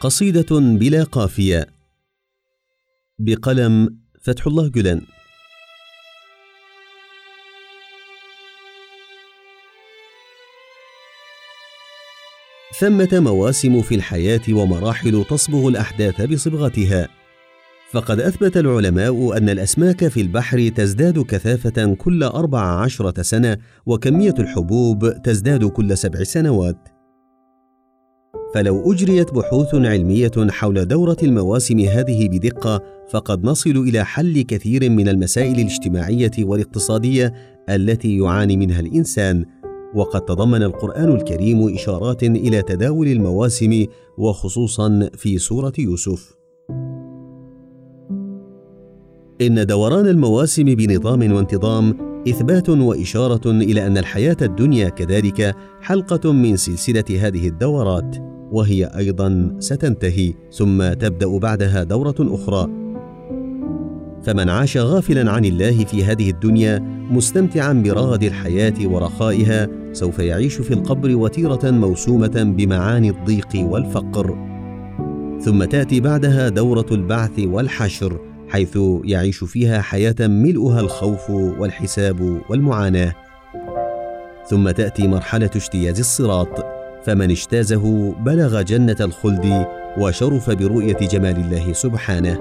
قصيدة بلا قافية. بقلم فتح الله جلان ثمة مواسم في الحياة ومراحل تصبغ الأحداث بصبغتها. فقد أثبت العلماء أن الأسماك في البحر تزداد كثافة كل أربع عشرة سنة وكمية الحبوب تزداد كل سبع سنوات. فلو أجريت بحوث علمية حول دورة المواسم هذه بدقة فقد نصل إلى حل كثير من المسائل الاجتماعية والاقتصادية التي يعاني منها الإنسان. وقد تضمن القرآن الكريم إشارات إلى تداول المواسم وخصوصا في سورة يوسف. إن دوران المواسم بنظام وانتظام إثبات وإشارة إلى أن الحياة الدنيا كذلك حلقة من سلسلة هذه الدورات. وهي أيضا ستنتهي ثم تبدأ بعدها دورة أخرى. فمن عاش غافلا عن الله في هذه الدنيا مستمتعا برغد الحياة ورخائها سوف يعيش في القبر وتيرة موسومة بمعاني الضيق والفقر. ثم تأتي بعدها دورة البعث والحشر حيث يعيش فيها حياة ملؤها الخوف والحساب والمعاناة. ثم تأتي مرحلة اجتياز الصراط. فمن اجتازه بلغ جنة الخلد وشرف برؤية جمال الله سبحانه.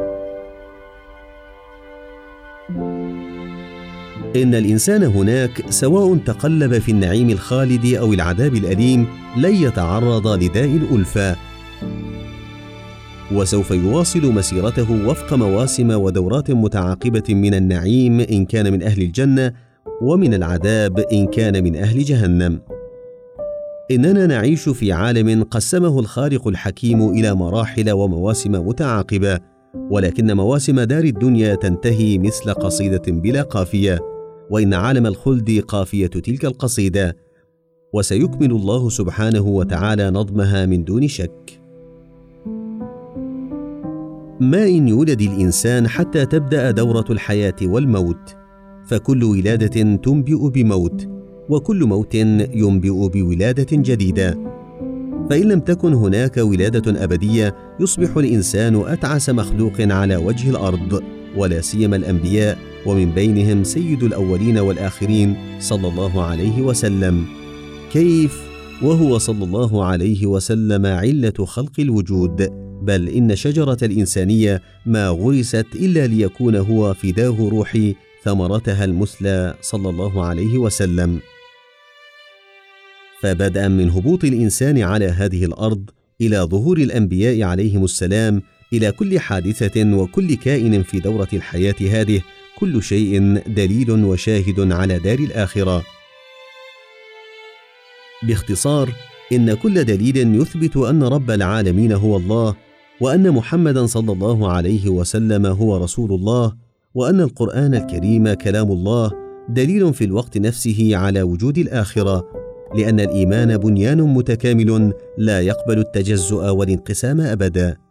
إن الإنسان هناك سواء تقلب في النعيم الخالد أو العذاب الأليم لن يتعرض لداء الألفة. وسوف يواصل مسيرته وفق مواسم ودورات متعاقبة من النعيم إن كان من أهل الجنة ومن العذاب إن كان من أهل جهنم. إننا نعيش في عالم قسمه الخالق الحكيم إلى مراحل ومواسم متعاقبة ولكن مواسم دار الدنيا تنتهي مثل قصيدة بلا قافية وإن عالم الخلد قافية تلك القصيدة وسيكمل الله سبحانه وتعالى نظمها من دون شك. ما إن يولد الإنسان حتى تبدأ دورة الحياة والموت فكل ولادة تنبئ بموت وكل موت ينبئ بولادة جديدة. فإن لم تكن هناك ولادة أبدية يصبح الإنسان أتعس مخلوق على وجه الأرض ولا سيما الأنبياء ومن بينهم سيد الأولين والآخرين صلى الله عليه وسلم. كيف؟ وهو صلى الله عليه وسلم علة خلق الوجود. بل إن شجرة الإنسانية ما غرست إلا ليكون هو فداه روح ثمرتها المثلى صلى الله عليه وسلم. فبدءا من هبوط الإنسان على هذه الأرض إلى ظهور الأنبياء عليهم السلام إلى كل حادثة وكل كائن في دورة الحياة هذه كل شيء دليل وشاهد على دار الآخرة. باختصار إن كل دليل يثبت أن رب العالمين هو الله وأن محمدا صلى الله عليه وسلم هو رسول الله وأن القرآن الكريم كلام الله دليل في الوقت نفسه على وجود الآخرة. لأن الإيمان بنيان متكامل لا يقبل التجزؤ والانقسام أبدا.